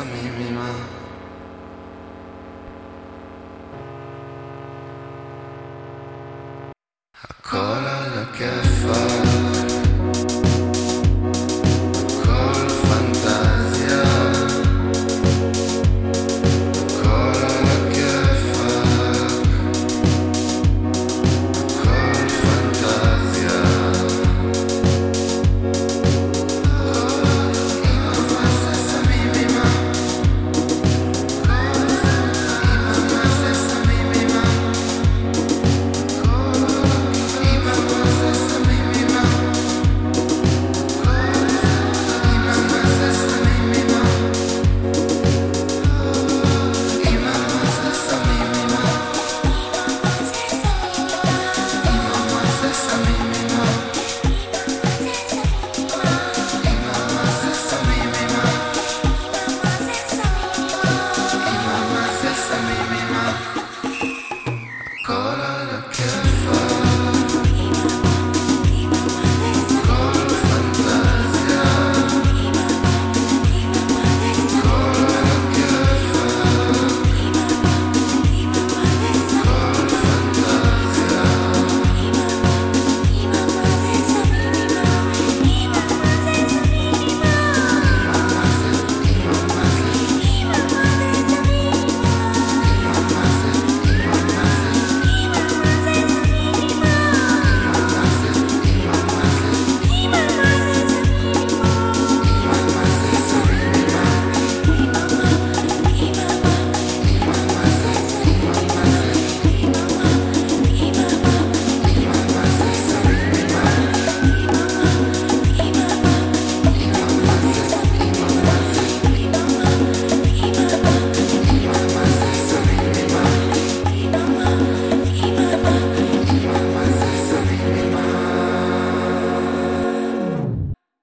המימימה. הכל על הכיפאק